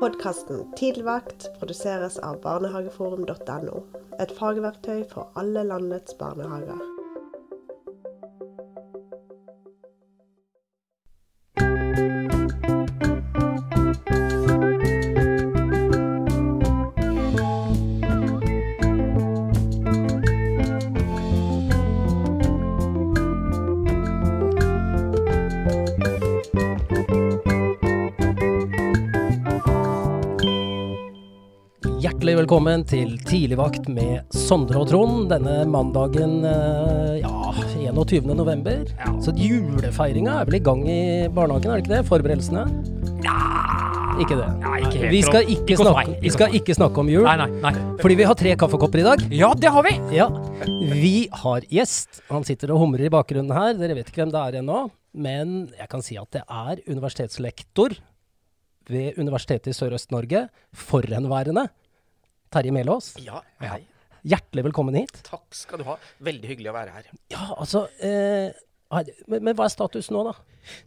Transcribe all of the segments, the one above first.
Podkasten Tidligvakt produseres av barnehageforum.no. Et fagverktøy for alle landets barnehager. Velkommen til Tidligvakt med Sondre og Trond denne mandagen eh, ja, 21. november. Så julefeiringa er vel i gang i barnehagen, er det ikke det? Forberedelsene? Ikke det. Nei, ikke helt, vi skal ikke, Ikke snakke, vi skal ikke snakke om jul, Nei, nei, nei. fordi vi har tre kaffekopper i dag. Ja, det har vi! Ja, Vi har gjest. Han sitter og humrer i bakgrunnen her. Dere vet ikke hvem det er ennå. Men jeg kan si at det er universitetslektor ved Universitetet i Sørøst-Norge, forhenværende Terje Melås. Ja, hei. Hjertelig velkommen hit. Takk skal du ha. Veldig hyggelig å være her. Ja, altså eh, men, men hva er status nå, da?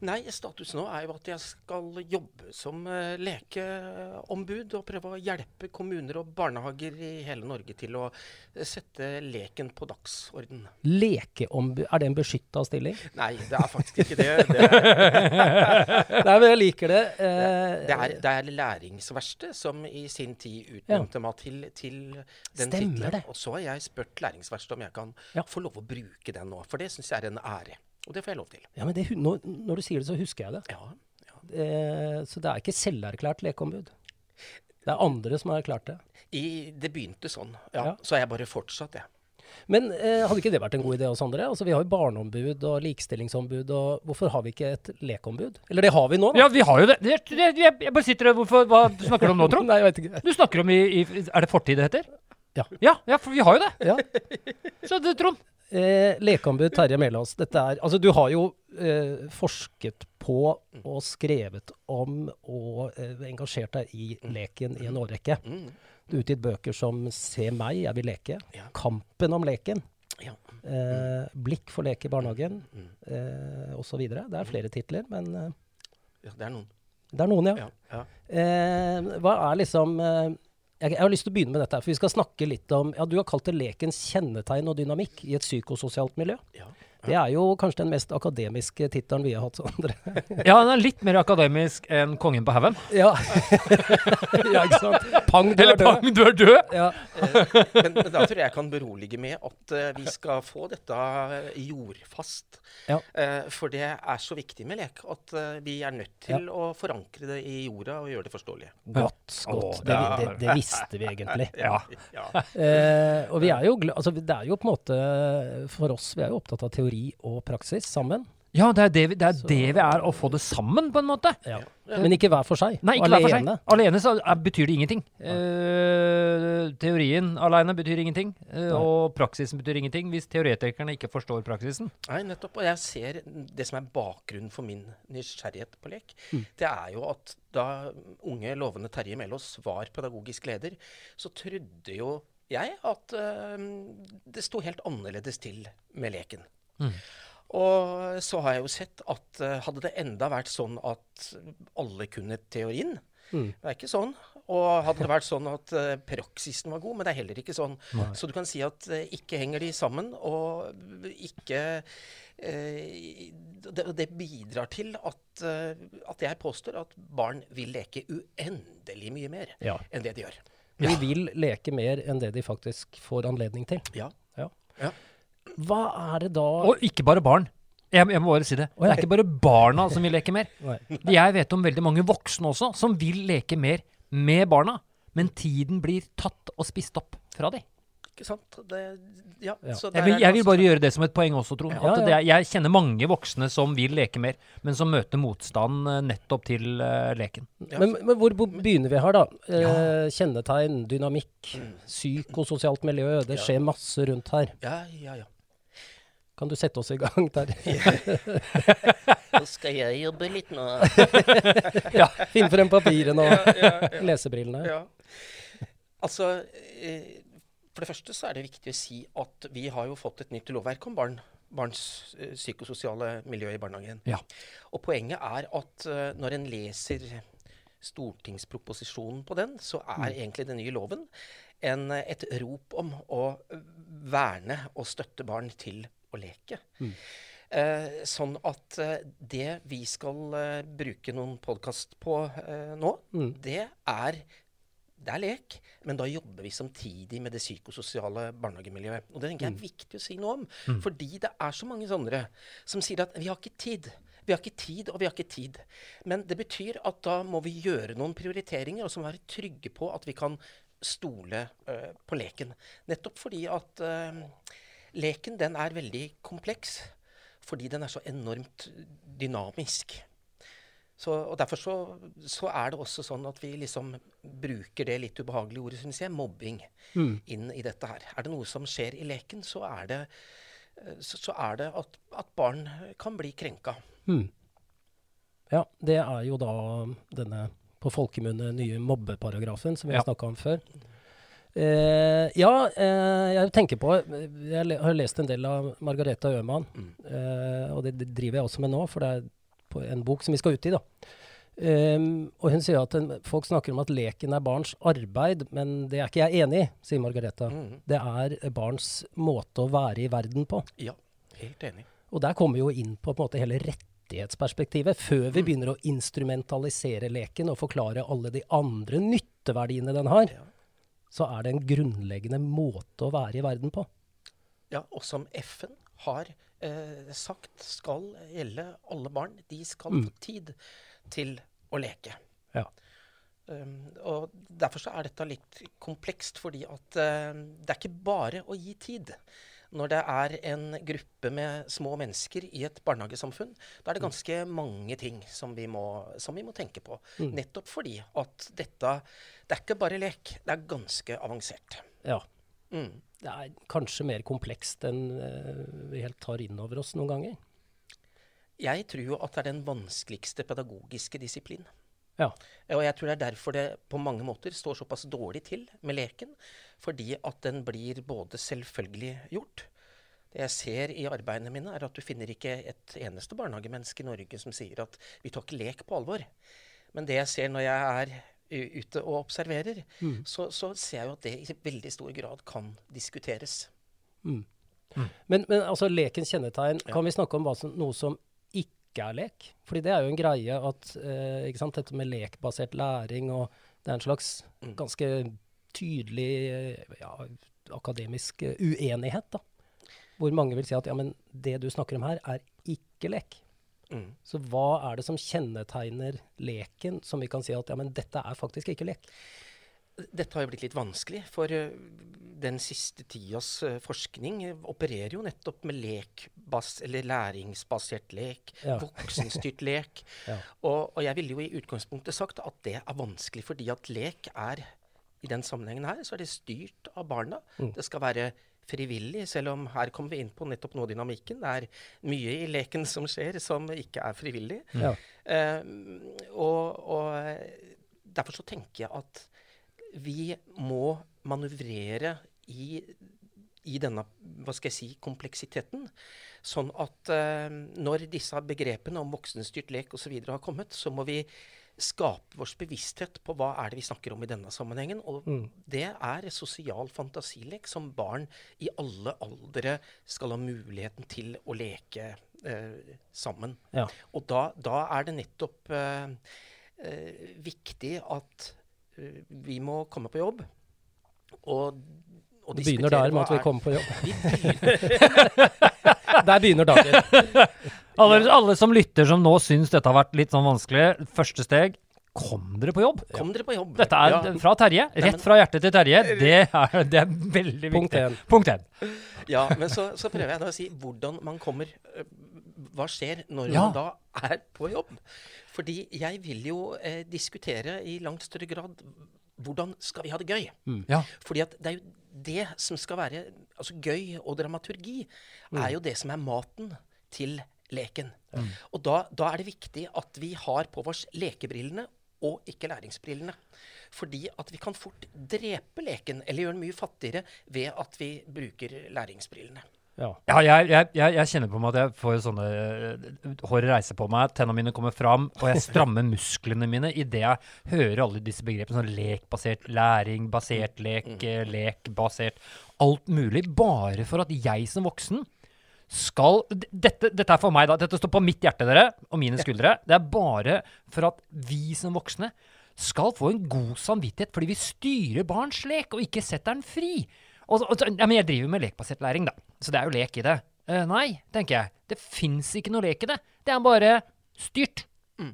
Nei, status nå er jo at jeg skal jobbe som eh, lekeombud og prøve å hjelpe kommuner og barnehager i hele Norge til å eh, sette leken på dagsorden. Lekeombud, er det en beskytta stilling? Nei, det er faktisk ikke det. Det er, Nei, men jeg liker det. Eh, det er, det er Læringsverkstedet som i sin tid utnevnte meg til, til den tittelen. det. Og så har jeg spurt Læringsverkstedet om jeg kan Ja. få lov å bruke den nå, for det syns jeg er en ære. Og det får jeg lov til. ja, men det, når, når du sier det, så husker jeg det. Ja, ja. Det, så det er ikke selverklært lekeombud. Det er andre som har erklært det. I, det begynte sånn, ja. Ja. Så har jeg bare fortsatt, jeg. Men eh, hadde ikke det vært en god idé hos andre? Altså, vi har jo barneombud og likestillingsombud, og hvorfor har vi ikke et lekeombud? Eller det har vi nå, da. Ja, vi har jo det. det, det jeg, jeg bare sitter og hvorfor, Hva snakker du om nå, Trond? Nei, jeg vet ikke. Du snakker om i, i Er det fortid det heter? Ja. ja. Ja, for vi har jo det. Ja. Så det, Trond. Eh, lekeombud Terje Melås, dette er Altså, du har jo eh, forsket på og skrevet om og eh, engasjert deg i leken i en årrekke. Mm. Du har utgitt bøker som Se meg, jeg vil leke. Ja. Kampen om leken. Ja. Eh, Blikk for lek i barnehagen, Mm. eh, osv. Det er flere titler, men eh, ja, det er noen. det er noen, ja. Ja, ja. Eh, hva er liksom eh, jeg, jeg har lyst til å begynne med dette, for vi skal snakke litt om ja, Du har kalt det lekens kjennetegn og dynamikk i et psykososialt miljø. ja. Det er jo kanskje den mest akademiske tittelen vi har hatt, Sondre. Ja, den er litt mer akademisk enn Kongen på haugen. ja. ja, ikke sant? Pang, du Eller er død. pang, du er død! Ja. Men, men da tror jeg jeg kan berolige med at eh, vi skal få dette eh, jordfast. Ja. Eh, for det er så viktig med lek at eh, vi er nødt til å forankre det i jorda og gjøre det forståelig. Godt, godt. Det, det, det visste vi egentlig. Ja. Ja. Eh, og vi er jo, altså, det er jo på en måte For oss, vi er jo opptatt av teori og praksis sammen. Ja, det er det, vi, det, er det vi er, å få det sammen, på en måte. Ja. Men ikke hver for seg. Nei, ikke hver for seg. Alene. Alene så er, betyr det ingenting. Uh, teorien alene betyr ingenting, uh, og praksisen betyr ingenting hvis teoretikerne ikke forstår praksisen. Nei, nettopp. Og jeg ser det som er bakgrunnen for min nysgjerrighet på lek. Det er jo at da unge, lovende Terje Melås var pedagogisk leder, så trodde jo jeg at uh, det sto helt annerledes til med leken. Og så har jeg jo sett at eh, hadde det enda vært sånn at alle kunne teorien Mm. Det er ikke sånn. Og hadde det vært sånn at eh, praksisen var god, men det er heller ikke sånn. Så du kan si at eh, ikke henger de sammen, og ikke eh, det, det bidrar til at, at jeg påstår at barn vil leke uendelig mye mer Ja. enn det de gjør. De vil leke mer enn det de faktisk får anledning til. Ja. Ja. Ja. Hva er det da Og ikke bare barn. Jeg, jeg må bare si det. Det er ikke bare barna som vil leke mer. Jeg vet om veldig mange voksne også som vil leke mer med barna, men tiden blir tatt og spist opp fra dem. Ikke sant? Det, ja, Ja. så Jeg vil, jeg vil bare gjøre det som et poeng også, Trond. Ja, er, jeg kjenner mange voksne som vil leke mer, men som møter motstand eh, nettopp til uh, leken. Ja, Men, men hvor begynner vi her, da? Eh, kjennetegn, dynamikk, psykososialt miljø. Det skjer masse rundt her. Ja, ja, ja. Kan du sette oss i gang, Terje? Nå skal jeg jobbe litt nå. ja, Finn frem papirene og ja, ja. lesebrillene. Ja. Altså, eh, for det første så er det viktig å si at vi har jo fått et nytt lovverk om barn. Barns eh, psykososiale miljø i barnehagen. Ja. Og poenget er at eh, når en leser stortingsproposisjonen på den, så er egentlig den nye loven en, et rop om å verne og støtte barn til å leke. Eh, sånn at eh, det vi skal eh, bruke noen podkast på eh, nå, det er det er lek, men da jobber vi samtidig med det psykososiale barnehagemiljøet. Og det tenker jeg er viktig å si noe om. Fordi det er så mange sånne som sier at vi har ikke tid. Vi har ikke tid, og vi har ikke tid. Men det betyr at da må vi gjøre noen prioriteringer, og så må vi være trygge på at vi kan stole eh, på leken. Nettopp fordi at eh, leken den er veldig kompleks. Fordi den er så enormt dynamisk. Så, og Derfor så, så er det også sånn at vi liksom bruker det litt ubehagelige ordet, syns jeg, mobbing, inn i dette her. Er det noe som skjer i leken, så er det, så, så er det at, at barn kan bli krenka. Ja, det er jo da denne på folkemunne nye mobbeparagrafen som vi har Ja. snakka om før. Eh, ja, eh, jeg tenker på Jeg har lest en del av Margareta Øhman. Eh, og det, det driver jeg også med nå, for det er på en bok som vi skal ut i. da. Um, og hun sier at en, folk snakker om at leken er barns arbeid, men det er ikke jeg enig i, sier Margareta. Mm. Det er barns måte å være i verden på. Ja, helt enig. Og der kommer vi jo inn på, på måte hele rettighetsperspektivet, før vi begynner å instrumentalisere leken og forklare alle de andre nytteverdiene den har. Ja. Så er det en grunnleggende måte å være i verden på. Ja, og som FN har eh, sagt skal gjelde alle barn. De skal få tid til å leke. Ja. Um, og Derfor så er dette litt komplekst, fordi at uh, det er ikke bare å gi tid. Når det er en gruppe med små mennesker i et barnehagesamfunn, da er det ganske mange ting som vi må, som vi må tenke på. Nettopp fordi at dette Det er ikke bare lek, det er ganske avansert. ja. Mm. Det er kanskje mer komplekst enn eh, vi helt tar inn over oss noen ganger. Jeg tror at det er den vanskeligste pedagogiske disiplin. Ja. Og jeg tror det er derfor det på mange måter står såpass dårlig til med leken. Fordi at den blir både selvfølgelig gjort. Det jeg ser i arbeidene mine, er at du finner ikke et eneste barnehagemenneske i Norge som sier at vi tar ikke lek på alvor. Men det jeg ser når jeg er ute og observerer, så, så ser jeg jo at det i veldig stor grad kan diskuteres. Men, men altså, lekens kjennetegn, kan vi snakke om som, noe som ikke er lek? Fordi det er jo en greie at eh, ikke sant, dette med lekbasert læring, og det er en slags ganske tydelig eh, ja, akademisk eh, uenighet, da. Hvor mange vil si at ja, men det du snakker om her, er ikke lek. Mm. Så hva er det som kjennetegner leken, som vi kan si at ja, men dette er faktisk ikke lek? Dette har jo blitt litt vanskelig, for eh, den siste tidas eh, forskning opererer jo nettopp med lekbas, eller læringsbasert lek, Ja. voksenstyrt lek. Ja. og, og jeg ville jo i utgangspunktet sagt at det er vanskelig, fordi at lek er i den sammenhengen her, så er det styrt av barna. Det skal være frivillig, selv om her kommer vi inn på nettopp av dynamikken. Det er mye i leken som skjer som ikke er frivillig. Ja. Uh, og, og derfor så tenker jeg at vi må manøvrere i, i denne hva skal jeg si, kompleksiteten. Sånn at eh, når disse begrepene om voksenstyrt lek osv. har kommet, så må vi skape vår bevissthet på hva er det vi snakker om i denne sammenhengen. Og det er sosial fantasilek som barn i alle aldre skal ha muligheten til å leke eh, sammen. Ja. Og da, da er det nettopp eh, eh, viktig at vi må komme på jobb og, og Det begynner der med at vi er- kommer på jobb. Begynner, Der begynner dagen. Alle, alle som lytter som nå syns dette har vært litt sånn vanskelig, første steg kom dere på jobb. Kom dere på jobb. Dette er ja, fra Terje. Rett fra hjertet til Terje. Det er, det er veldig viktig. Punkt én. Punkt én. ja, men så, så prøver jeg da å si hvordan man kommer Hva skjer når Ja. man da er på jobb? Fordi jeg vil jo eh, diskutere i langt større grad hvordan skal vi ha det gøy? Ja. Fordi at det er jo det som skal være altså gøy og dramaturgi, er jo det som er maten til leken. Og da, da er det viktig at vi har på oss lekebrillene og ikke læringsbrillene. Fordi at vi kan fort drepe leken, eller gjøre den mye fattigere, ved at vi bruker læringsbrillene. Ja. Ja, jeg, jeg, jeg, jeg kjenner på meg at jeg får sånne eh, Håret reiser på meg, tennene mine kommer fram, og jeg strammer musklene mine idet jeg hører alle disse begrepene. Sånn lekbasert læring, basert lek, mm. lekbasert Alt mulig. Bare for at jeg som voksen skal dette, dette er for meg, da. Dette står på mitt hjerte, dere, og mine skuldre. Det er bare for at vi som voksne skal få en god samvittighet fordi vi styrer barns lek, og ikke setter den fri. Og, og, ja, men jeg driver med lekbasert læring, da. Så det er jo lek i det. Uh, nei, tenker jeg. Det fins ikke noe lek i det. Det er bare styrt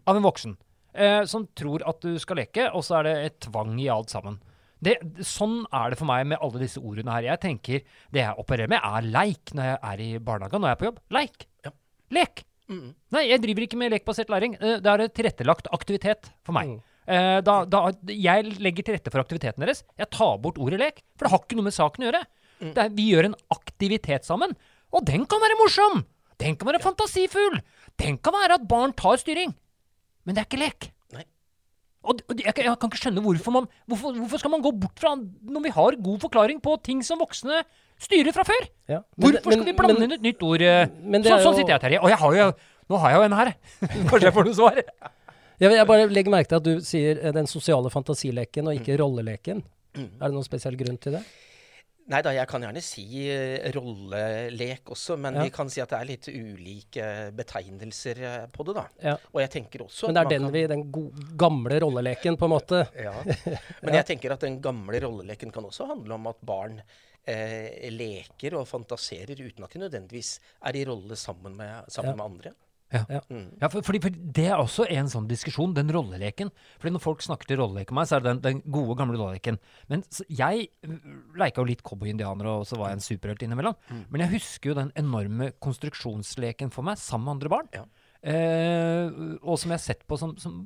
av en voksen uh, som tror at du skal leke, og så er det et tvang i alt sammen. Det, sånn er det for meg med alle disse ordene her. Jeg tenker Det jeg opererer med, er leik når jeg er i barnehagen, når jeg er på jobb. Leik. Ja. Lek. Mm. Nei, jeg driver ikke med lekbasert læring. Uh, Det er en tilrettelagt aktivitet for meg. Mm. Eh, da, da, jeg legger til rette for aktiviteten deres. Jeg tar bort ordet lek, for det har ikke noe med saken å gjøre. Det er, vi gjør en aktivitet sammen, og den kan være morsom! Den kan være fantasifull! Den kan være at barn tar styring. Men det er ikke lek. Nei. Og, og jeg, kan- jeg kan ikke skjønne hvorfor man hvorfor, hvorfor skal man gå bort fra når vi har god forklaring på ting som voksne styrer fra før? Ja. Men det- Hvorfor skal vi blande men- inn et nytt ord? eh? Men det sånn, sånn sitter jeg, Terje. Og jeg har jo, nå har jeg jo en her. Kanskje jeg får noe svar? Jeg, jeg bare legger merke til at du sier eh, den sosiale fantasileken og ikke rolleleken. Mm. Er det noen spesiell grunn til det? Nei da, jeg kan gjerne si eh, rollelek også, men Ja. vi kan si at det er litt ulike betegnelser eh, på det, da. Ja. Og jeg tenker også Men det er den kan- vi, den gamle rolleleken, på en måte. Ja. Men jeg tenker at den gamle rolleleken kan også handle om at barn eh, leker og fantaserer uten at de nødvendigvis er i rolle sammen med, sammen med andre. Ja. Ja. Mm. Ja, for, fordi, for Det er også en sånn diskusjon, den rolleleken. Fordi Når folk snakker til rolleleken med meg, så er det den, den gode, gamle rolleleken. Men så, jeg uh, leika jo litt cowboy-indianer, og så var jeg en superhelt innimellom. Men jeg husker jo den enorme konstruksjonsleken for meg, sammen med andre barn. Ja. Eh, og som jeg har sett på som, som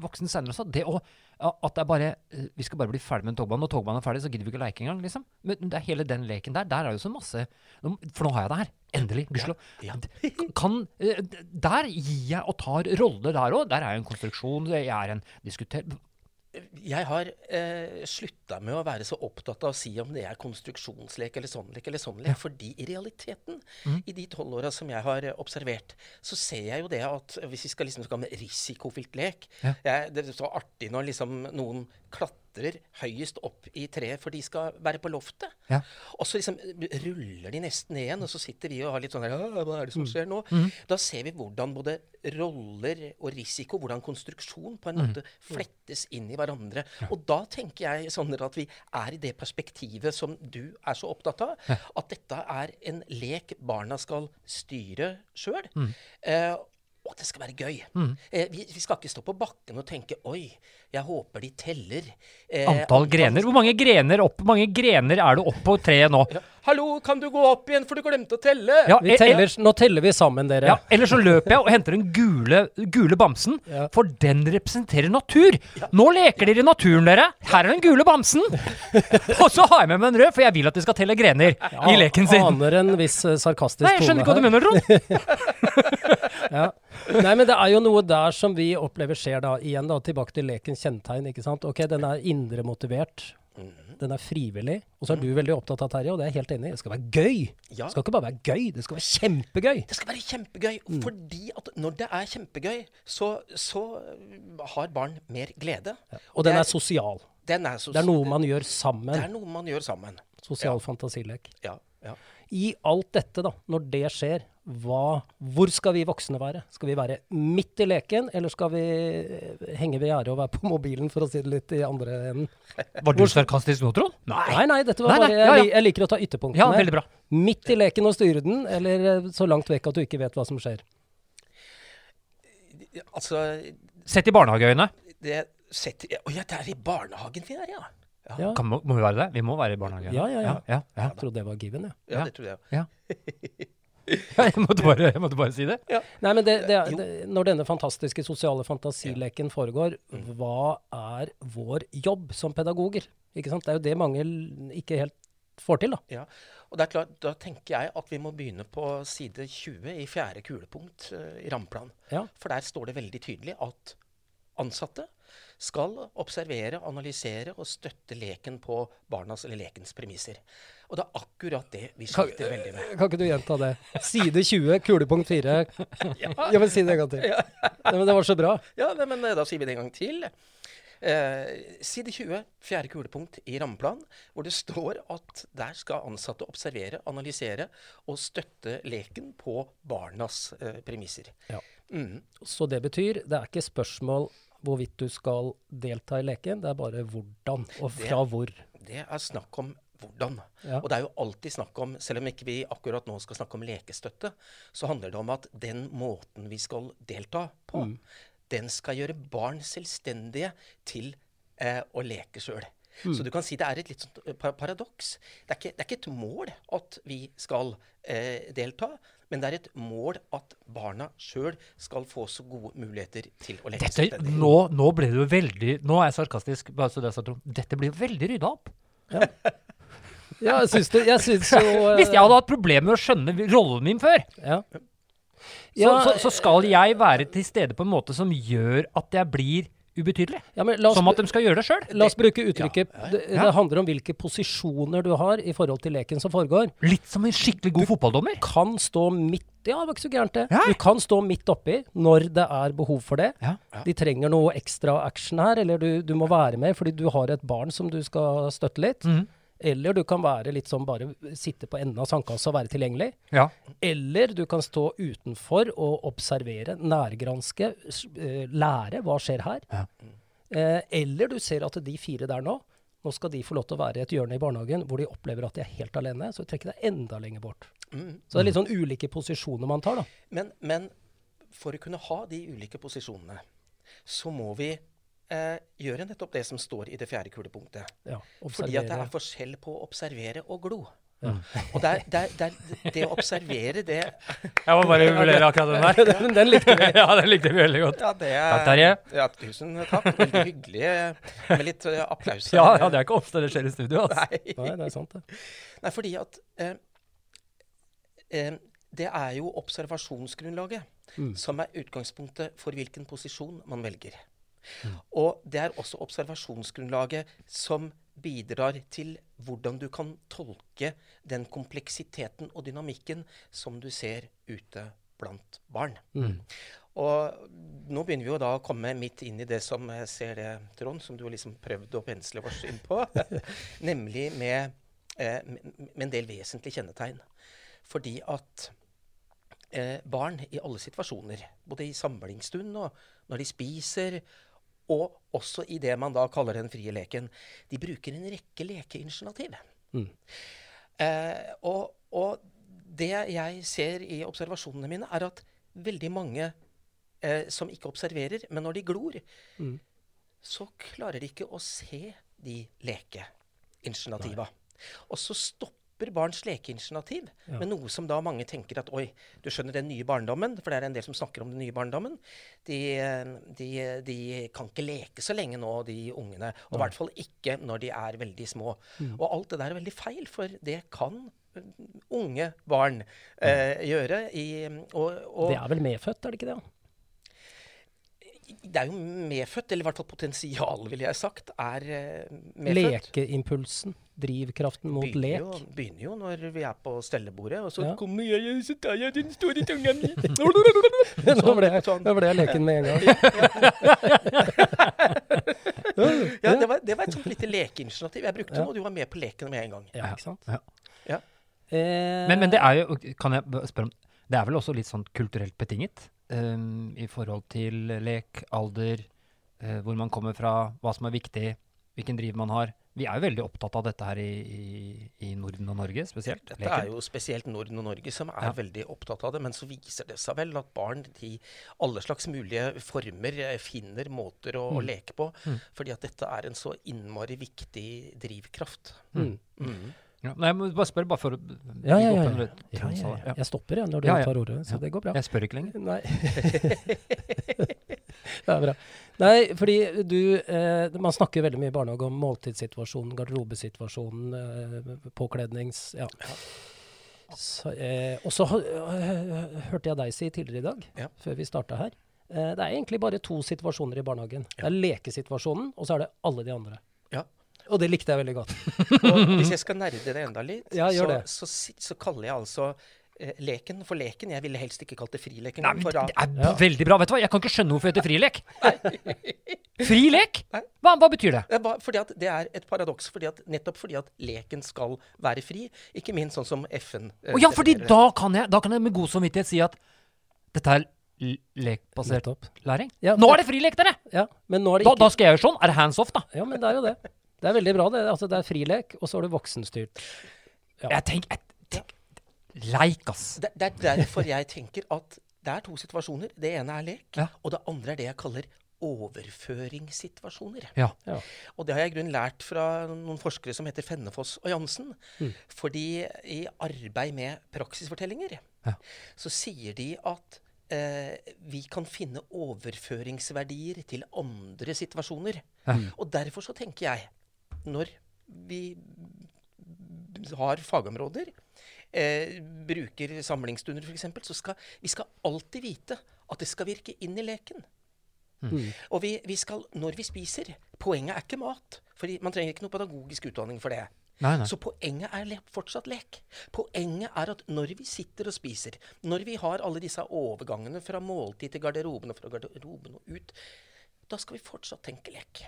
voksen senere også. Det å, at det er bare eh, Vi skal bare bli ferdig med en togbane. Når togbanen er ferdig, så gidder vi ikke å leke engang. Liksom. Men det er hele den leken der. Der er jo så masse For nå har jeg det her. Endelig. Gudskjelov. Ja. Kan eh, Der gir jeg og tar roller der òg. Der er jeg en konstruksjon. Jeg er en diskuter... Jeg har eh, slutta med å være så opptatt av å si om det er konstruksjonslek eller sånn lek eller sånn lek, fordi i realiteten, mm. i de tolv åra som jeg har eh, observert, så ser jeg jo det at hvis vi skal liksom snakke om risikofylt lek Ja. jeg, Det er så artig når liksom noen klatrer høyest opp i treet for de skal være på loftet. Ja. Og så liksom ruller de nesten ned igjen, og så sitter vi og har litt sånn her Hva er det som skjer nå? Mm. Da ser vi hvordan både roller og risiko, hvordan konstruksjon på en måte flettes inn i hverandre. Og da tenker jeg sånn at vi er i det perspektivet som du er så opptatt av. At dette er en lek barna skal styre sjøl. Eh, at det skal være gøy. Eh, vi, vi skal ikke stå på bakken og tenke Oi, jeg håper de teller. eh, Antall grener. Hvor mange grener, opp, mange grener er det opp på treet nå? Ja. Hallo, kan du gå opp igjen, for du glemte å telle? Ja, Vi teller, ja. nå teller vi sammen, dere. Ja, Eller så løper jeg og henter den gule, gule bamsen, Ja. for den representerer natur. Nå leker dere i naturen, dere. Her er den gule bamsen. og så har jeg med meg en rød, for jeg vil at de skal telle grener i leken sin. Aner en viss sarkastisk tone her. Nei, jeg skjønner ikke hva du mener, Trond. Ja. Nei, men det er jo noe der som vi opplever skjer da. Igjen da, tilbake til lekens kjennetegn. ikke sant? Ok, Den er indre motivert. Den er frivillig. Og så er du veldig opptatt av Terje, og det er jeg helt enig i. Det skal være gøy. Ja. Det skal ikke bare være gøy, det skal være kjempegøy. Det skal være kjempegøy. Fordi at når det er kjempegøy, så, så har barn mer glede. Og den er, er sosial. den er, sosial. Det er noe man gjør sammen. Det er noe man gjør sammen. Sosial fantasilek. Ja, ja. I alt dette, da, når det skjer, hva, hvor skal vi voksne være? Skal vi være midt i leken, eller skal vi eh, henge ved gjerdet og være på mobilen, for å si det litt i andre enden? Var du sarkastisk nå, Trond? Nei, nei, dette var Nei, nei, bare ja, jeg, ja. jeg liker å ta ytterpunktene. Ja, veldig bra. Midt i leken og styre den, eller eh, så langt vekk at du ikke vet hva som skjer. Altså, Sett i barnehageøyne. det setter Å ja, det er i barnehagen vi er, ja. Ja, Ja, Kan, må, må vi være det? Vi må være i barnehagen. Ja, ja, ja. ja, ja. jeg trodde det var given, jeg. ja Ja. det tror jeg. Ja. jeg, måtte bare, jeg måtte bare si det. Nei, men det, det, det, når denne fantastiske sosiale fantasileken foregår, hva er vår jobb som pedagoger? Ikke sant? Det er jo det mange ikke helt får til, da. Ja. Og det er klart, Da tenker jeg at vi må begynne på side 20 i fjerde kulepunkt uh, i rammeplan. Ja. For der står det veldig tydelig at ansatte skal observere, analysere og støtte leken på barnas eller lekens premisser. Og det er akkurat det vi sliter veldig med. kan ikke du gjenta det? Side 20, kulepunkt 4. Ja, men si det en gang til. Nei, men det var så bra. Ja, nei, men eh, da sier vi det en gang til. Eh, side 20, fjerde kulepunkt i rammeplan, hvor det står at der skal ansatte observere, analysere og støtte leken på barnas eh, premisser. Ja. Mm. Så det betyr, det er ikke spørsmål hvorvidt du skal delta i leken, det er bare hvordan, og fra hvor. Det er snakk om hvordan. Ja. Og det er jo alltid snakk om, selv om ikke vi akkurat nå skal snakke om lekestøtte, så handler det om at den måten vi skal delta på, Mm. den skal gjøre barn selvstendige til eh, å leke sjøl. Mm. Så du kan si det er et litt sånt eh, paradoks. Det er, ikke, det er ikke et mål at vi skal eh, delta, men det er et mål at barna sjøl skal få så gode muligheter til å leke Dette, nå, nå ble det jo veldig Nå er jeg sarkastisk. bare så det er sagt, Dette blir veldig rydda opp. Ja, jeg syns det Jeg syns jo uh, Hvis jeg hadde hatt problemer med å skjønne rollen min før, ja. så, Ja, så, så skal jeg være til stede på en måte som gjør at jeg blir ubetydelig. ja, men la oss, Som at de skal gjøre det sjøl. la oss bruke uttrykket Ja, det, det handler om hvilke posisjoner du har i forhold til leken som foregår. Litt som en skikkelig god fotballdommer. Kan stå midt Ja, det var ikke så gærent, det. Ja. Du kan stå midt oppi når det er behov for det. Ja. De trenger noe ekstra action her, eller du, du må være med fordi du har et barn som du skal støtte litt. Mhm. Eller du kan være litt sånn bare sitte på enden av sandkassa og være tilgjengelig. Ja. Eller du kan stå utenfor og observere, nærgranske, eh, lære hva skjer her. Ja. Eh, eller du ser at de fire der nå, nå skal de få lov til å være i et hjørne i barnehagen hvor de opplever at de er helt alene, så trekker deg enda lenger bort. Mm. Så det er litt sånn ulike posisjoner man tar, da. Men, men for å kunne ha de ulike posisjonene, så må vi eh, gjøre nettopp det som står i det fjerde kulepunktet. Ja, Fordi at det er forskjell på å observere og glo. Og det, der, det, er, det, å observere, det Jeg må bare vurdere akkurat den der. Den, den likte vi. ja, den likte vi veldig godt. Ja, det er, Takk, Terje. Ja, tusen takk. Veldig hyggelig med litt eh, applaus. Ja, ja, det er ikke ofte det skjer i studio. Altså. Nei. Nei, det er sant, det. Nei, fordi at eh, eh, det er jo observasjonsgrunnlaget Mm. som er utgangspunktet for hvilken posisjon man velger. Og det er også observasjonsgrunnlaget som bidrar til hvordan du kan tolke den kompleksiteten og dynamikken som du ser ute blant barn. Mm. Og nå begynner vi jo da å komme midt inn i det som jeg ser det, Trond, som du har liksom prøvd å pensle oss inn på. Nemlig med, eh, med, med en del vesentlige kjennetegn. Fordi at eh, barn i alle situasjoner, både i samlingsstund og når de spiser, og også i det man da kaller den frie leken, de bruker en rekke lekeinitiativ. Mm. Eh, og, og det jeg ser i observasjonene mine, er at veldig mange eh, som ikke observerer, men når de glor, Mm. så klarer de ikke å se de lekeinitiativa. Og så stopper barns lekeinitiativ Ja. med noe som da mange tenker at oi, du skjønner den nye barndommen, for det er en del som snakker om den nye barndommen. De, de, de kan ikke leke så lenge nå, de ungene. Og i hvert fall ikke når de er veldig små. Og alt det der er veldig feil, for det kan eh, unge barn eh, gjøre. I, og, og Det er vel medfødt, er det ikke det? Det er jo medfødt, eller i hvert fall potensial, ville jeg sagt, er eh, medfødt. Lekeimpulsen, drivkraften mot begynner lek. jo, begynner jo når vi er på stellebordet, og så Ja. kommer jeg, så tar jeg den store tunga mi. Nå ble, jeg, sånn. ble jeg leken med en gang. Ja, det var, det var et sånt lite lekeinitiativ. Jeg brukte Ja. og du var med på leken med en gang. Ja, ikke sant? Ja. Ja. Eh, Men, men det er jo Kan jeg spørre om Det er vel også litt sånn kulturelt betinget? Ehm, I forhold til lek, alder, uh, hvor man kommer fra, hva som er viktig, hvilken driv man har. Vi er jo veldig opptatt av dette her i, i, i Norden og Norge spesielt. Dette leken. er jo spesielt Norden og Norge som er Ja. veldig opptatt av det. Men så viser det seg vel at barn i alle slags mulige former eh, finner måter å, å Mm. leke på. Mm. Fordi at dette er en så innmari viktig drivkraft. mm. Ja, nei, må bare spørre, bare for å Ja, ja, ja, ja. Ja, ja, ja. Jeg stopper jeg når du Ja, ja. tar ordet, så Ja. det går bra. Jeg spør ikke lenger. Nei. det er bra. Nei, fordi du eh, Man snakker veldig mye i barnehage om måltidssituasjonen, garderobesituasjonen, eh, påklednings... Ja. Så, eh, og så eh, hørte jeg deg si tidligere i dag, Ja. før vi starta her, Eh, det er egentlig bare to situasjoner i barnehagen. Det er lekesituasjonen, og så er det alle de andre. Og det likte jeg veldig godt. Og hvis jeg skal nerde det enda litt, Ja, så, så, så kaller jeg altså eh, leken for leken. Jeg ville helst ikke kalt det frileken. Nei, men det er ja. veldig bra. Vet du hva? Jeg kan ikke skjønne hvorfor det heter frilek. Frilek? lek? Hva, hva betyr det? fordi at det er et paradoks. Fordi at, nettopp fordi at leken skal være fri. Ikke minst sånn som FN eh, oh, ja, fordi da kan, jeg, da kan jeg med god samvittighet si at dette er lekbasert læring. Ja, Nå er det frilek, dere! Ja, men nå det Da, ikke da skal jeg gjøre sånn. Er det hands off, da? Ja, men det er jo det. Det er veldig bra, det. Altså, det er frilek, og så er det voksenstyrt. Ja. Jeg tenker, jeg tenker Leik, ass. Det, det er derfor jeg tenker at det er to situasjoner. Det ene er lek, Ja. og det andre er det jeg kaller overføringssituasjoner. Ja. Ja. Og det har jeg i grunnen lært fra noen forskere som heter Fennefoss og Jansen. Fordi i arbeid med praksisfortellinger Ja. så sier de at eh, vi kan finne overføringsverdier til andre situasjoner. Og derfor så tenker jeg, når vi har fagområder, eh, bruker samlingsstunder f.eks., så skal vi skal alltid vite at det skal virke inn i leken. Og vi, vi skal, når vi spiser Poenget er ikke mat. for man trenger ikke noe pedagogisk utdanning for det. Nei, nei. Så poenget er le fortsatt lek. Poenget er at når vi sitter og spiser, når vi har alle disse overgangene fra måltid til garderoben og fra garderoben og ut, da skal vi fortsatt tenke lek.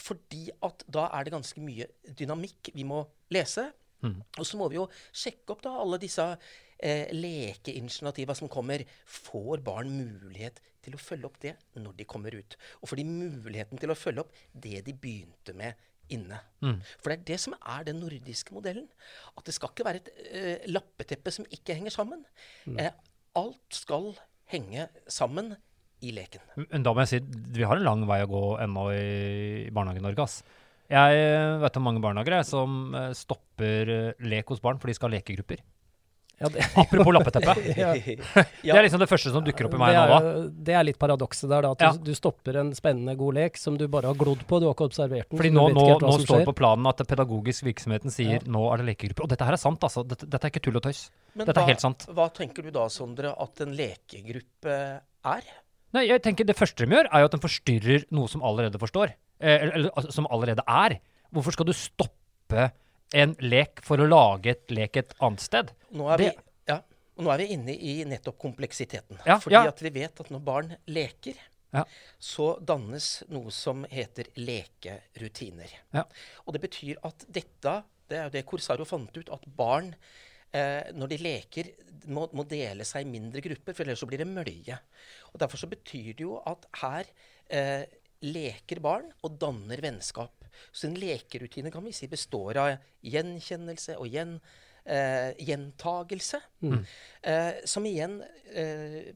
Fordi at da er det ganske mye dynamikk vi må lese. Og så må vi jo sjekke opp da alle disse eh, lekeinitiativa som kommer. Får barn mulighet til å følge opp det når de kommer ut? Og får de muligheten til å følge opp det de begynte med inne? For det er det som er den nordiske modellen. At det skal ikke være et eh, lappeteppe som ikke henger sammen. Eh, alt skal henge sammen i leken. Men da må jeg si vi har en lang vei å gå ennå i, Barnehage-Norge. ass. Jeg eh, vet om mange barnehager jeg, som eh, stopper eh, lek hos barn, for de skal ha lekegrupper. Ja, det, Apropos lappeteppe. ja. Det er liksom det første som dukker opp i meg det, nå. da. det er litt paradokset der, da. At Ja. du, du stopper en spennende god lek som du bare har glodd på. Du har ikke observert den. Fordi nå, nå, hva nå står det på planen at pedagogisk virksomheten sier nå er det lekegrupper. Og dette her er sant, altså. Dette, dette er ikke tull og tøys. Men Dette er helt sant. Hva tenker du da, Sondre, at en lekegruppe er? Nei, jeg tenker Det første de gjør, er jo at de forstyrrer noe som allerede forstår. Eh, eller, eller altså, som allerede er. Hvorfor skal du stoppe en lek for å lage et lek et annet sted? Nå er, Det- vi, ja, og nå er vi inne i nettopp kompleksiteten. Ja, Fordi ja. at vi vet at når barn leker, Ja. så dannes noe som heter lekerutiner. Ja. Og det betyr at dette Det er jo det Corsaro fant ut, at barn eh, når de leker, må, må dele seg i mindre grupper, for ellers så blir det mølje. Og Derfor så betyr det jo at her eh, leker barn og danner vennskap. Så en lekerutine kan vi si består av gjenkjennelse og gjen, eh, gjentagelse. Eh, som igjen eh,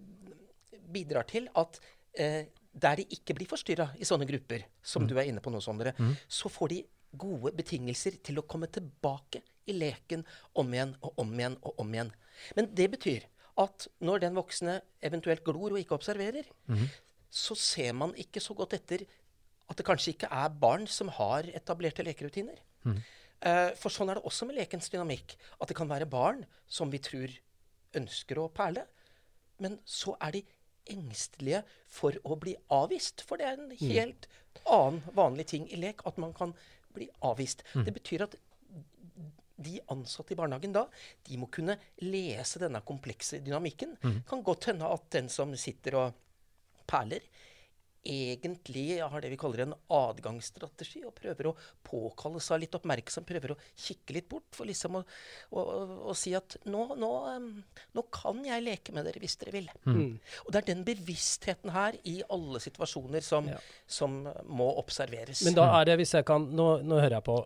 bidrar til at eh, der de ikke blir forstyrra i sånne grupper, som du er inne på nå, Sondre, så får de gode betingelser til å komme tilbake i leken om igjen og om igjen og om igjen. Men det betyr at når den voksne eventuelt glor og ikke observerer, så ser man ikke så godt etter at det kanskje ikke er barn som har etablerte lekerutiner. Eh, for sånn er det også med lekens dynamikk. At det kan være barn som vi tror ønsker å perle, men så er de engstelige for å bli avvist. For det er en helt annen vanlig ting i lek at man kan bli avvist. Det betyr at de ansatte i barnehagen da, de må kunne lese denne komplekse dynamikken. Kan godt hende at den som sitter og perler, egentlig har det vi kaller en adgangsstrategi, og prøver å påkalle seg litt oppmerksom, prøver å kikke litt bort for liksom å, å, å, å si at nå, nå, nå kan jeg leke med dere hvis dere vil. Og det er den bevisstheten her i alle situasjoner som, Ja. som må observeres. Men da er det, hvis jeg kan Nå, nå hører jeg på.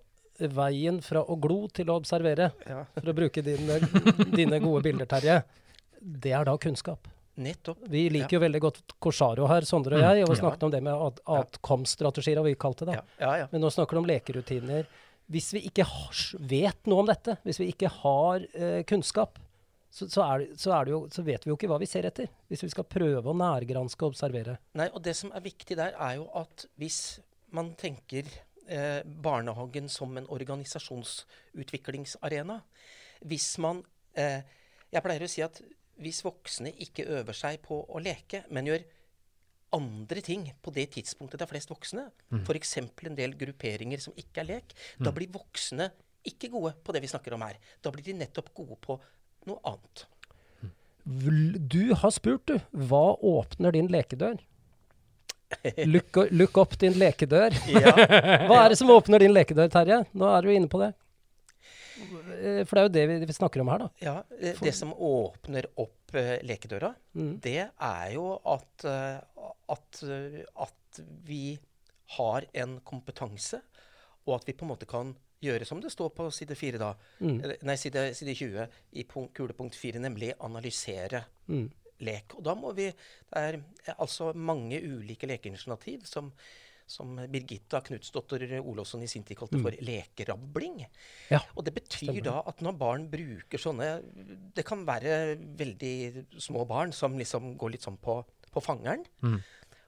Veien fra å glo til å observere, Ja. for å bruke dine, dine gode bilder, Terje, det er da kunnskap. Nettopp. Vi liker jo veldig godt Korsaro her, Sondre og jeg, og vi Ja. snakket om det med ad atkomststrategier, vi kalt det da. Ja, ja, ja. Men nå snakker du om lekerutiner. Hvis vi ikke har, vet noe om dette, hvis vi ikke har eh, kunnskap, så, så, er så, er det jo, så vet vi jo ikke hva vi ser etter. Hvis vi skal prøve å nærgranske og observere. Nei, og det som er viktig der, er jo at hvis man tenker eh, barnehagen som en organisasjonsutviklingsarena Hvis man eh, Jeg pleier å si at hvis voksne ikke øver seg på å leke, men gjør andre ting på det tidspunktet det er flest voksne, Mm. f.eks. en del grupperinger som ikke er lek, da blir voksne ikke gode på det vi snakker om her. Da blir de nettopp gode på noe annet. Du har spurt, du. Hva åpner din lekedør? Look, look opp din lekedør. Ja. Hva er det som åpner din lekedør, Terje? Nå er du inne på det. Eh, For det er jo det vi, vi snakker om her, da. Ja, eh, Det som åpner opp uh, lekedøra, Mm. det er jo at, uh, at, uh, at vi har en kompetanse, og at vi på en måte kan gjøre som det står på side 4 da, Mm. nei, side, side 20 i punkt, kulepunkt 4, nemlig analysere Mm. Lek. Og da må vi Det er altså mange ulike lekeinitiativ som, som Birgitta Knutsdotter Olofsson i sin tid kalte for lekerabling. Ja, Og det betyr stemmer. da at når barn bruker sånne Det kan være veldig små barn som liksom går litt sånn på, på fangeren. Mm.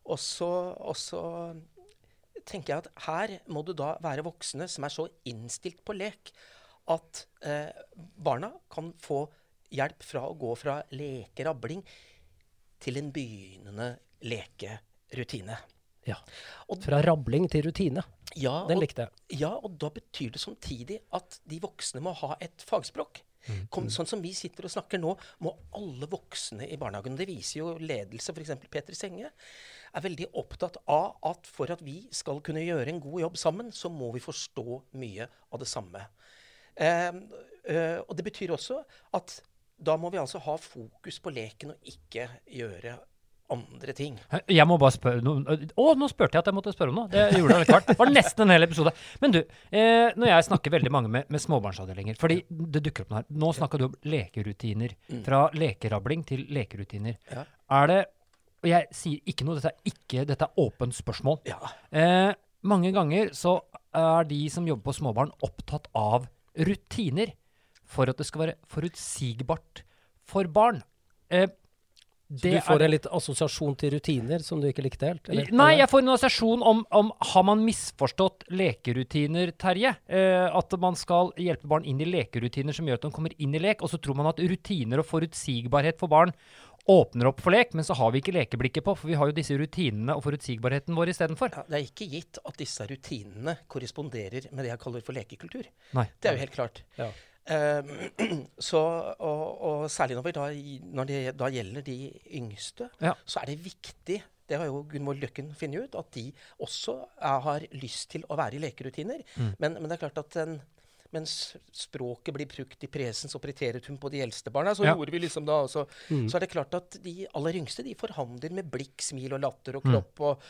Og så, og så tenker jeg at her må du da være voksne som er så innstilt på lek at eh, barna kan få hjelp fra å gå fra lekerabling til en begynnende lekerutine. Ja. Og- Fra rabling til rutine. Ja, Den og- likte jeg. ja, og da betyr det samtidig at de voksne må ha et fagspråk. Kom, sånn som vi sitter og snakker nå, må alle voksne i barnehagen Det viser jo ledelse, f.eks. Peter Senge, er veldig opptatt av at for at vi skal kunne gjøre en god jobb sammen, så må vi forstå mye av det samme. Eh, eh, og det betyr også at da må vi altså ha fokus på leken og ikke gjøre andre ting. Jeg må bare spørre no, Å, nå spurte jeg at jeg måtte spørre om noe. Det gjorde jeg klart. Det var nesten en hel episode. Men du, eh, når jeg snakker veldig mange med, med småbarnsavdelinger Fordi det dukker opp noe her. Nå snakka du om lekerutiner. Fra lekerabling til lekerutiner. Ja. Er det Og jeg sier ikke noe, dette er ikke Dette er åpent spørsmål. Ja. Eh, mange ganger så er de som jobber på småbarn, opptatt av rutiner for at det skal være forutsigbart for barn. Eh, Så du får en litt assosiasjon til rutiner som du ikke likte helt? eller? Nei, jeg får en assosiasjon om, om Har man misforstått lekerutiner, Terje? Eh, at man skal hjelpe barn inn i lekerutiner som gjør at de kommer inn i lek, og så tror man at rutiner og forutsigbarhet for barn åpner opp for lek, men så har vi ikke lekeblikket på, for vi har jo disse rutinene og forutsigbarheten vår istedenfor. Ja, det er ikke gitt at disse rutinene korresponderer med det jeg kaller for lekekultur. Nei. Det er jo helt klart. Ja. Eh, så, og, og særlig når, vi da, når det da gjelder de yngste, Ja. så er det viktig det har jo Gunvor Løkken funnet ut, at de også er, har lyst til å være i lekerutiner. Mm. Men, men det er klart at den, mens språket blir brukt i presens og preteritum på de eldste barna, så Ja. gjorde vi liksom da også, så er det klart at de aller yngste de forhandler med blikk, smil og latter og kropp. og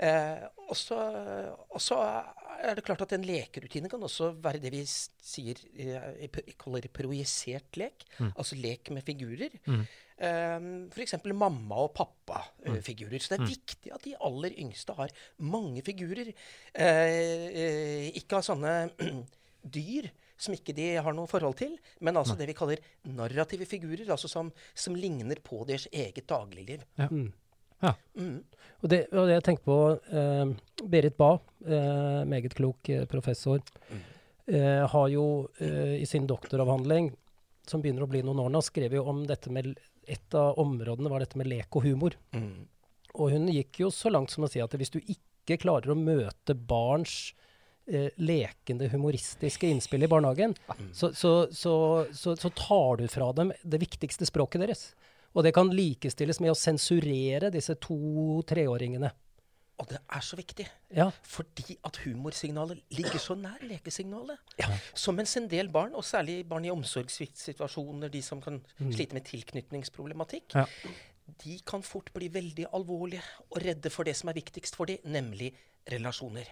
Eh, og, så, er det klart at en lekerutine kan også være det vi sier eh, kaller projisert lek. Altså lek med figurer. Mm. Eh, F.eks. mamma- og pappafigurer. Så det er viktig at de aller yngste har mange figurer. Eh, eh, ikke av sånne dyr som ikke de har noe forhold til, men altså det vi kaller narrative figurer. Altså som, som ligner på deres eget dagligliv. Mm. Ja. Mm. Og det, og det jeg tenker på eh, Berit Bae, eh, meget klok eh, professor, eh, har jo eh, i sin doktoravhandling, som begynner å bli noen år nå, skrevet jo om dette med Et av områdene var dette med lek og humor. Mm. Og hun gikk jo så langt som å si at hvis du ikke klarer å møte barns eh, lekende, humoristiske innspill i barnehagen, så, så, så, så, så tar du fra dem det viktigste språket deres. Og det kan likestilles med å sensurere disse to-treåringene. Og det er så viktig. Ja. Fordi at humorsignalet ligger så nær lekesignalet. Så mens en del barn, og særlig barn i omsorgssituasjoner, de som kan slite med tilknytningsproblematikk, Ja. de kan fort bli veldig alvorlige og redde for det som er viktigst for dem, nemlig relasjoner.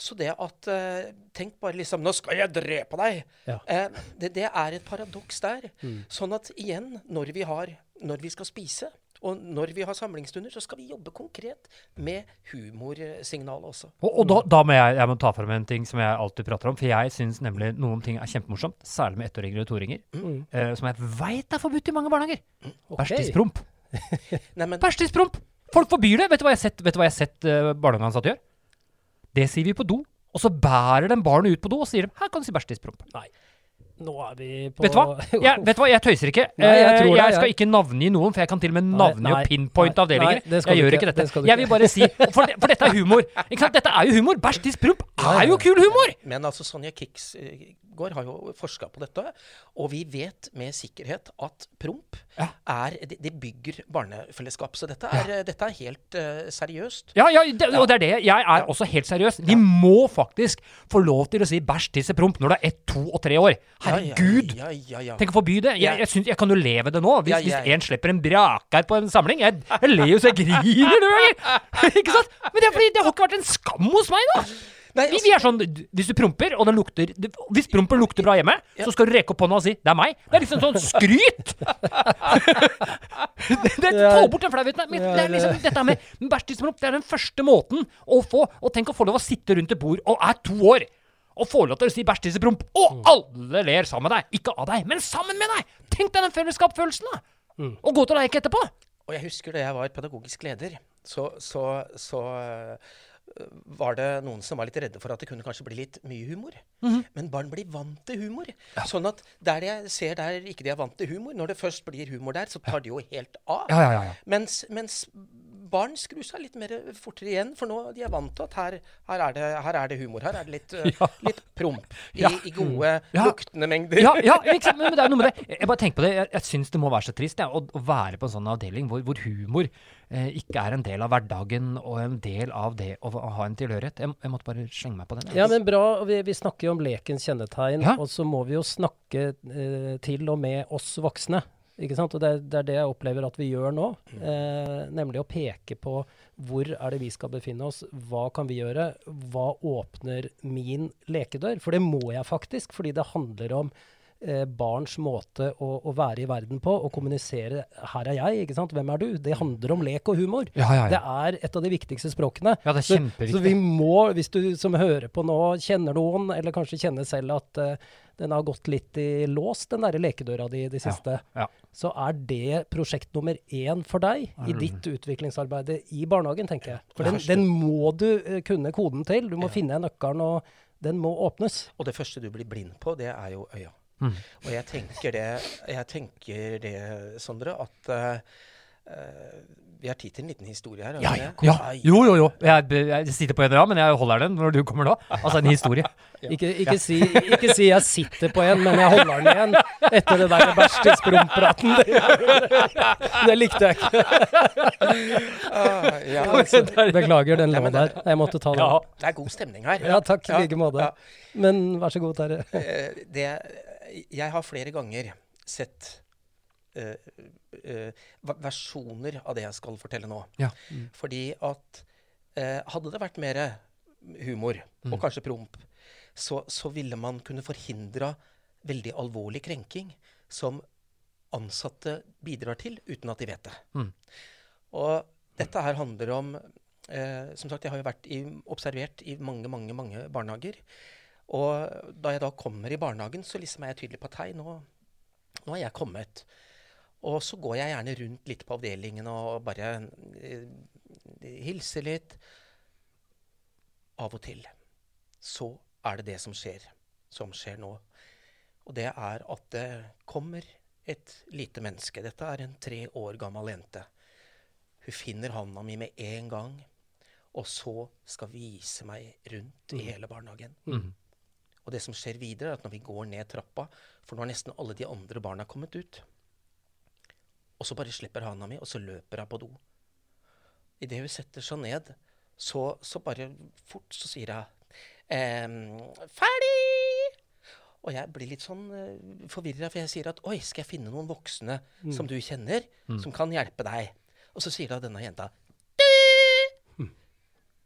Så det at eh, Tenk bare liksom Nå skal jeg drepe deg! Ja. Eh, det, det er et paradoks der. Sånn at igjen, når vi, har, når vi skal spise, og når vi har samlingsstunder, så skal vi jobbe konkret med humorsignalet også. Og, og da, da må jeg, jeg må ta frem en ting som jeg alltid prater om, for jeg syns nemlig noen ting er kjempemorsomt, særlig med ettåringer og toåringer, Mm. eh, som jeg veit er forbudt i mange barnehager. Ok. Bæsjtidspromp. Nei, Bæsjtidspromp! Folk forbyr det! Vet du hva jeg har sett, vet du hva jeg har sett uh, barnehageansatte gjør? Det sier vi på do. Og så bærer de barnet ut på do og sier de, her kan du si bæsjtidspromp. Nei. Nå er vi på Vet du hva? Jeg, vet du hva? jeg tøyser ikke. Nei, jeg Eh, tror det, jeg skal jeg. ikke navngi noen, for jeg kan til og med navngi og pinpoint pinpointe avdelinger. nei, jeg gjør ikke, ikke dette. Det Jeg vil bare si For, det, for dette er humor. Ikke sant? Dette er jo humor. Bæsj, tiss, promp er jo kul humor! Men altså, Sonja Kiksgård har jo forska på dette, og vi vet med sikkerhet at promp Ja. er Det det bygger barnefellesskap. Så dette er, dette er helt uh, seriøst. Ja, ja, det, og det er det. Jeg er også helt seriøs. De må faktisk få lov til å si bæsj, tiss, promp når du er ett, to og tre år. Herregud! Ja, ja, ja, ja. Tenk å forby det. Jeg, jeg, synes, jeg kan jo leve det nå. Hvis, Ja, hvis en slipper en braker på en samling Jeg, jeg ler jo så jeg griner noen ganger! Ikke sant? Men det er fordi det har ikke vært en skam hos meg, da! Nei, Vi, altså, vi er sånn, Hvis du promper, og den lukter Hvis prompen lukter bra hjemme, så skal du reke opp hånda og si 'det er meg'. Det er liksom sånn skryt! det, det, få bort den flauheten. Det er liksom dette med med bæsj, tiss, promp. Det er den første måten å få Og tenk å få lov å sitte rundt et bord og er to år. Og få lov til å si bæsjtissepromp. Og alle ler sammen med deg. Ikke av deg, men sammen med deg! Tenk deg den fellesskapsfølelsen, da! Og gå til leke etterpå. Og jeg husker da jeg var pedagogisk leder, så, så, så øh, var det noen som var litt redde for at det kunne kanskje bli litt mye humor. Mhm. Men barn blir vant til humor. Sånn at der jeg ser der ikke de er vant til humor, når det først blir humor der, så tar de jo helt av. Ja, ja, ja, ja. Mens, mens barn skrur seg litt mer fortere igjen, for nå de er vant til at her, her, er, det, her er det humor. Her er det litt, ja. litt promp i, Ja. i gode, Ja. luktende mengder. Ja, ja ikke sant? Men, det er noe med det. Jeg bare tenker på det. Jeg, jeg syns det må være så trist å, å være på en sånn avdeling hvor, hvor humor eh, ikke er en del av hverdagen og en del av det å, ha en tilhørighet. Jeg, jeg måtte bare slenge meg på den. Ja, men bra. Vi, vi snakker jo om lekens kjennetegn, Ja. og så må vi jo snakke eh, til og med oss voksne. Ikke sant? Og det, det er det jeg opplever at vi gjør nå. Eh, nemlig å peke på hvor er det vi skal befinne oss, hva kan vi gjøre, hva åpner min lekedør? For det må jeg faktisk, fordi det handler om eh, barns måte å, å være i verden på, og kommunisere 'her er jeg', ikke sant? Hvem er du? Det handler om lek og humor. Ja, ja, Det er et av de viktigste språkene. Ja, det er Så- kjempeviktig. Så vi må, hvis du som hører på nå, kjenner noen, eller kanskje kjenner selv at eh, den har gått litt i lås, den derre lekedøra di det siste, ja. så er det prosjekt nummer én for deg i ditt utviklingsarbeid i barnehagen, tenker jeg. For den, den må du eh, kunne koden til. Du må finne nøkkelen, og den må åpnes. Og det første du blir blind på, det er jo øya. Mm. Og jeg tenker det, jeg tenker det Sondre, at eh, vi har tid til en liten historie her. Ja? Ja, jo, jo, jo. Jeg, jeg sitter på en ja, men jeg holder den når du kommer nå. Altså en historie. Ikke, ikke, si, ikke si 'jeg sitter på en', men jeg holder den igjen etter det der bæsj-tiss-prompraten. Det likte jeg ikke. ah, ja, altså, Beklager, den lå der. Jeg måtte ta den. Ja. det er god stemning her. Ja, takk i Ja, like måte. Men vær så god, Terje. Eh, det, jeg har flere ganger sett eh, eh, versjoner av det jeg skal fortelle nå. Ja. Fordi at eh, hadde det vært mer humor, og kanskje promp, så, så ville man kunne forhindra veldig alvorlig krenking som ansatte bidrar til uten at de vet det. Mm. Og dette her handler om eh, Som sagt, jeg har jo vært i, observert i mange, mange, mange barnehager. Og da jeg da kommer i barnehagen, så liksom er jeg tydelig på at hei, nå, nå har jeg kommet. Og så går jeg gjerne rundt litt på avdelingen og bare eh, hilser litt. Av og til så er det det som skjer, som skjer nå. Og det er at det kommer et lite menneske. Dette er en tre år gammel jente. Hun finner handa mi med en gang, og så skal vise meg rundt i hele barnehagen. Mm. Og det som skjer videre, er at når vi går ned trappa, for nå har nesten alle de andre barna kommet ut, og så bare slipper hana mi, og så løper hun på do. Idet hun setter seg ned, så, så bare fort så sier hun ehm, 'Ferdig!' Og jeg blir litt sånn uh, forvirra, for jeg sier at 'Oi, skal jeg finne noen voksne som du kjenner, som kan hjelpe deg?' Og så sier da denne jenta 'Du!'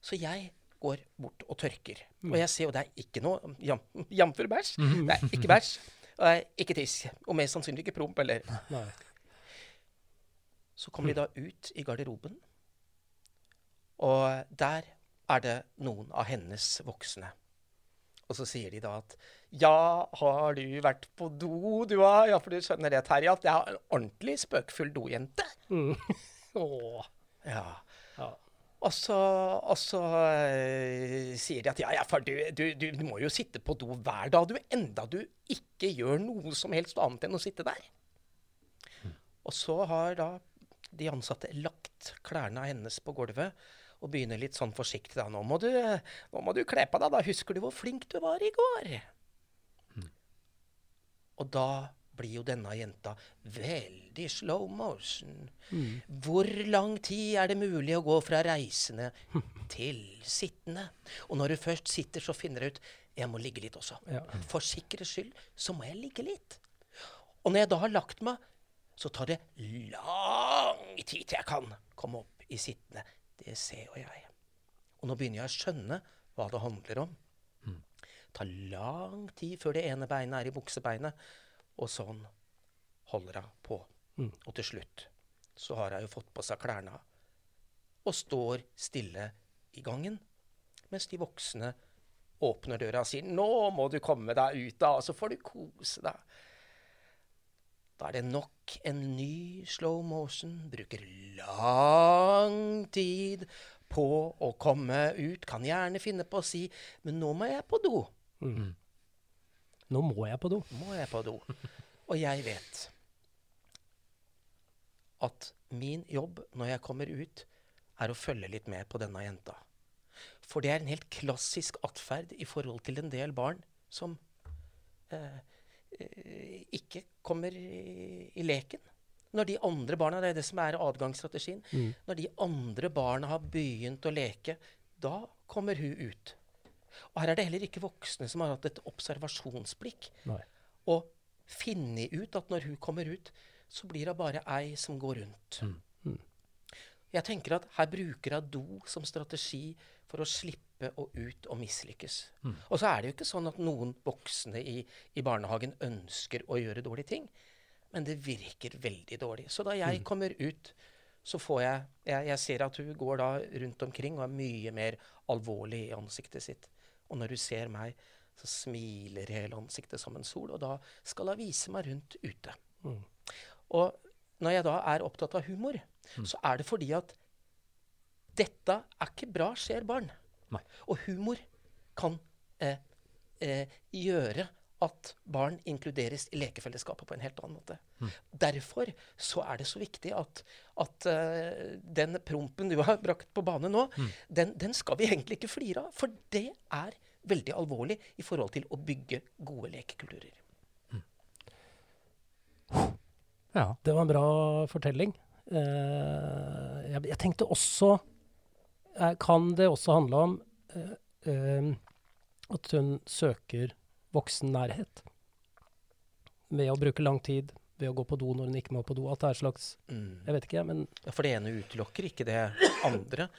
Så jeg går bort og tørker. Og jeg ser jo det er ikke noe jam, jamfør bæsj. Det er ikke bæsj. Og det er ikke tiss. Og mest sannsynlig ikke promp eller Nei. Så kommer de da ut i garderoben, og der er det noen av hennes voksne. Og så sier de da at Ja, har du vært på do, du har? Ja, for du skjønner det, Terje, at jeg er en ordentlig spøkfull dojente. Åh. Ja. Ja. Og så, og så øh, sier de at ja, ja, far, du, du, du, du må jo sitte på do hver dag, du, enda du ikke gjør noe som helst annet enn å sitte der. Og så har da de ansatte lagt klærne hennes på gulvet og begynner litt sånn forsiktig da. Nå må du, nå må du kle på deg, da. Husker du hvor flink du var i går? Og da blir jo denne jenta veldig slow motion. Hvor lang tid er det mulig å gå fra reisende til sittende? Og når du først sitter, så finner du ut jeg må ligge litt også. Ja. For sikkerhets skyld så må jeg ligge litt. Og når jeg da har lagt meg, så tar det lang tid til jeg kan komme opp i sittende. Det ser jo jeg. Og nå begynner jeg å skjønne hva det handler om. Det tar lang tid før det ene beinet er i buksebeinet. Og sånn holder hun på. Og til slutt så har hun jo fått på seg klærne og står stille i gangen. Mens de voksne åpner døra og sier 'Nå må du komme deg ut, da, og så får du kose deg'. Da er det nok en ny slow motion. Bruker lang tid på å komme ut. Kan gjerne finne på å si 'Men nå må jeg på do'. Nå må jeg på do. Må jeg på do. Og jeg vet at min jobb når jeg kommer ut, er å følge litt med på denne jenta. For det er en helt klassisk atferd i forhold til en del barn som eh, ikke kommer i, i leken. Når de andre barna, Det er det som er adgangsstrategien. Når de andre barna har begynt å leke, da kommer hun ut. Og her er det heller ikke voksne som har hatt et observasjonsblikk Nei. og funnet ut at når hun kommer ut, så blir det bare ei som går rundt. Jeg tenker at her bruker hun do som strategi for å slippe å ut og mislykkes. Og så er det jo ikke sånn at noen voksne i, i barnehagen ønsker å gjøre dårlige ting, men det virker veldig dårlig. Så da jeg kommer ut, så får jeg, jeg Jeg ser at hun går da rundt omkring og er mye mer alvorlig i ansiktet sitt. Og når hun ser meg, så smiler hele ansiktet som en sol, og da skal hun vise meg rundt ute. Og når jeg da er opptatt av humor, så er det fordi at dette er ikke bra, skjer barn. Nei. Og humor kan eh, eh, gjøre at barn inkluderes i lekefellesskapet på en helt annen måte. Derfor så er det så viktig at, at uh, den prompen du har brakt på bane nå, den, den skal vi egentlig ikke flire av. For det er veldig alvorlig i forhold til å bygge gode lekekulturer. Ja, det var en bra fortelling. Eh, jeg, jeg tenkte også eh, Kan det også handle om eh, at hun søker voksen nærhet? Ved å bruke lang tid, ved å gå på do når hun ikke må på do. At det er slags slags Jeg vet ikke, men Ja, For det ene utelukker ikke det andre.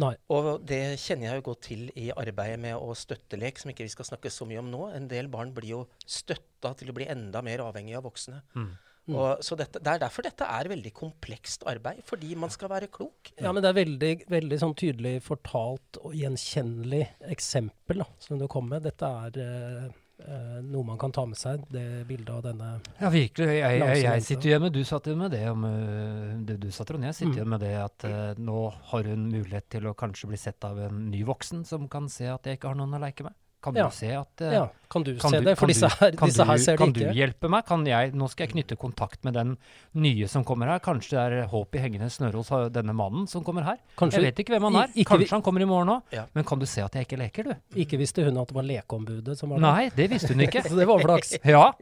Nei. Og det kjenner jeg jo godt til i arbeidet med å støtte lek, som ikke vi skal snakke så mye om nå. En del barn blir jo støtta til å bli enda mer avhengig av voksne. Og, så dette, det er derfor dette er veldig komplekst arbeid, fordi man skal være klok. Ja, men det er veldig, veldig sånn tydelig fortalt og gjenkjennelig eksempel da, som du kom med. Dette er eh, eh, noe man kan ta med seg, det bildet av denne Ja, virkelig. Jeg, jeg, jeg sitter igjen med Du satt igjen med det om øh, det du sa, Trond. Jeg sitter igjen med det at eh, nå har hun mulighet til å kanskje bli sett av en ny voksen som kan se at jeg ikke har noen å leke med. Kan Ja. du se at uh, Ja, kan du kan se du- det? For disse her, disse her du- ser det Kan du hjelpe meg? Kan jeg, nå skal jeg knytte kontakt med den nye som kommer her. Kanskje det er håp i hengende snøre hos øh, denne mannen som kommer her. Kanskje- jeg vet ikke hvem han er. ikke Kanskje han kommer i morgen òg. Ja. Men kan du se at jeg ikke leker, du? Ikke visste hun at det var lekeombudet som var der. Nei, det visste hun ikke. Så det var flaks. Ja.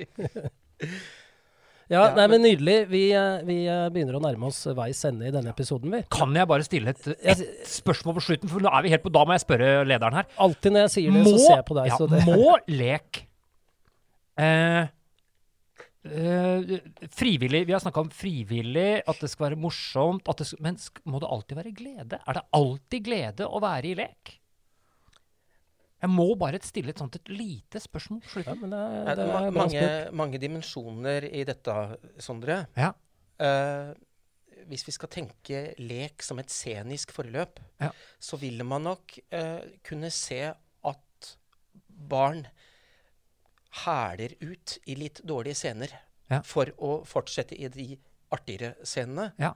Ja, det nei, men nydelig. Vi, eh, vi eh, begynner å nærme oss veis ende i denne episoden, vi. Kan jeg bare stille et, et spørsmål på slutten? For nå er vi helt på Da må jeg spørre lederen her. Alltid når jeg sier det, så ser jeg på deg. ja, så det, må lek eh, eh, Frivillig Vi har snakka om frivillig, at det skal være morsomt. At det, skal, men må det alltid være glede? Er det alltid glede å være i lek? Jeg må bare stille et sånt et lite spørsmål ja, det, Eh, er- det ma- er mange, mange dimensjoner i dette, Sondre. Ja. Uh, hvis vi skal tenke lek som et scenisk forløp, Ja. så vil man nok uh, kunne se at barn hæler ut i litt dårlige scener Ja. for å fortsette i de artigere scenene. Ja.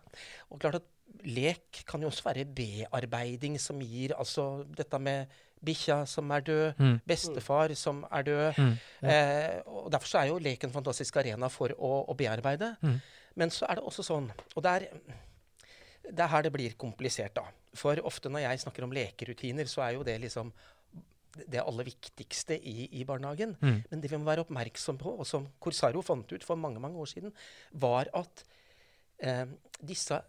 Og klart at lek kan jo også være bearbeiding som gir altså dette med bikkja som er død, Mm. bestefar som er død. Mm. Eh, og Derfor så er jo lek en fantastisk arena for å, å bearbeide. Mm. Men så er det også sånn Og det er, det er her det blir komplisert, da. For ofte når jeg snakker om lekerutiner, så er jo det liksom det aller viktigste i, i barnehagen. Mm. Men det vi må være oppmerksom på, og som Corsaro fant ut for mange mange år siden, var at eh, disse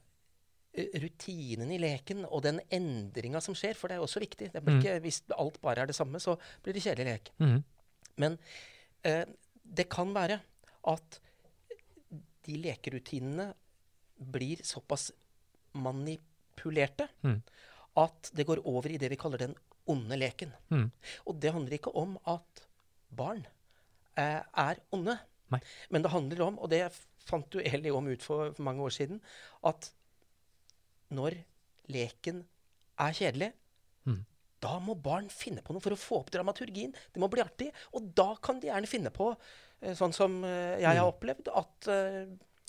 eh, rutinene i leken og den endringa som skjer, for det er også viktig det blir Mm. ikke, Hvis alt bare er det samme, så blir det kjedelig lek. Mm. Men eh, det kan være at de lekerutinene blir såpass manipulerte Mm. at det går over i det vi kaller den onde leken. Mm. Og det handler ikke om at barn eh, er onde. Nei. Men det handler om, og det fant du Eli om ut for, for mange år siden, at når leken er kjedelig, Mm. da må barn finne på noe for å få opp dramaturgien. Det må bli artig. Og da kan de gjerne finne på, eh, sånn som eh, jeg har opplevd, at, eh,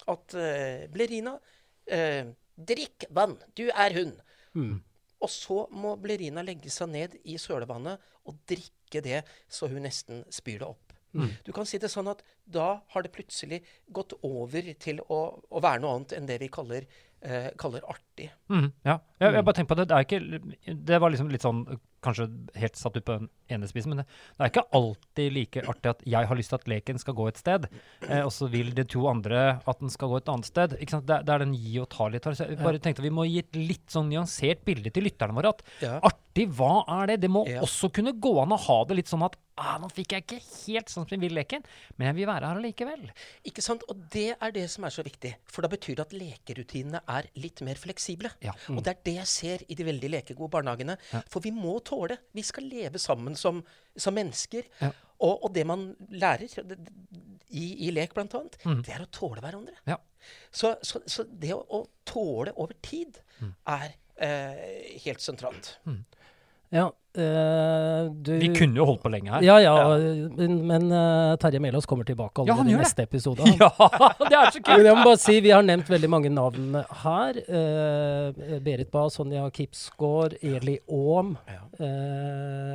at Blerina eh, Drikk vann, du er hund. Mm. Og så må Blerina legge seg ned i sølevannet og drikke det så hun nesten spyr det opp. Mm. Du kan si det sånn at da har det plutselig gått over til å, å være noe annet enn det vi kaller, eh, kaller artig. Mm, ja. Jeg, jeg bare tenker på det. Det er ikke Det var liksom litt sånn Kanskje helt satt ut på en spissen, men det, det er ikke alltid like artig at jeg har lyst til at leken skal gå et sted, eh, og så vil de to andre at den skal gå et annet sted. Det, det er den gi og ta litt. Så jeg bare tenkte Vi må gi et litt sånn nyansert bilde til lytterne våre. At Ja. artig, hva er det? Det må Ja. også kunne gå an å ha det litt sånn at ah, nå fikk jeg ikke helt sånn som jeg vil leken, men jeg vil være her allikevel. Ikke sant? Og det er det som er så viktig. For da betyr det at lekerutinene er litt mer fleksible. Ja. Og det er det jeg ser i de veldig lekegode barnehagene. Ja. For vi må tåle. Vi skal leve sammen som, som mennesker. Ja. Og, og det man lærer i, i lek, blant annet, mm. det er å tåle hverandre. Ja. Så, så, så det å, å tåle over tid Mm. er eh, helt sentralt. Ja, Uh, du Vi kunne jo holdt på lenge her. Ja, ja, men, men uh, Terje Melås kommer tilbake Ja, han i neste episode. Ja, det er så kult! jeg må bare si, Vi har nevnt veldig mange navn her. Uh, Berit Bae, Sonja Kipsgaard, Eli Aam. Ja.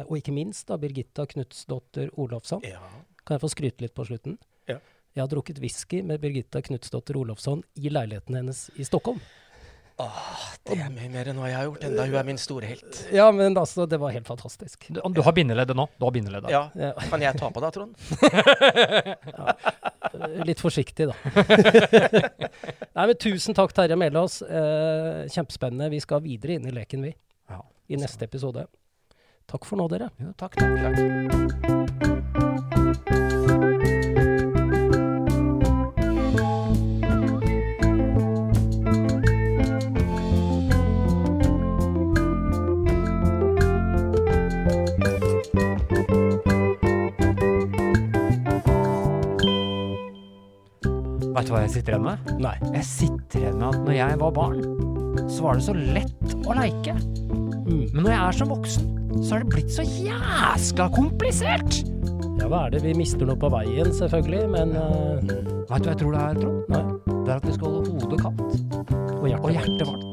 og ikke minst da Birgitta Knutsdotter Olofsson. Ja. Kan jeg få skryte litt på slutten? Ja. Jeg har drukket whisky med Birgitta Knutsdotter Olofsson i leiligheten hennes i Stockholm. Åh, det er mye mer enn hva jeg har gjort. Enda hun er min store helt. Ja, men altså, det var helt fantastisk. Du, du har bindeleddet nå. Du har bindeleddet. Ja. Ja, Kan jeg ta på deg, Trond? litt forsiktig, da. Nei, men Tusen takk, Terje Melås. Eh, kjempespennende. Vi skal videre inn i leken, vi. Ja. I neste episode. Takk for nå, dere. Jo, takk, takk. Vet du hva jeg sitter igjen med? Nei. Jeg sitter igjen med at når jeg var barn, så var det så lett å leike. Mm. Men når jeg er som voksen, så har det blitt så jæskla komplisert! Ja, hva er det? Vi mister noe på veien, selvfølgelig, men uh... Vet du hva jeg tror det er, Trond? Det er at vi skal holde hodet kaldt Og hjertet. og hjertet varmt.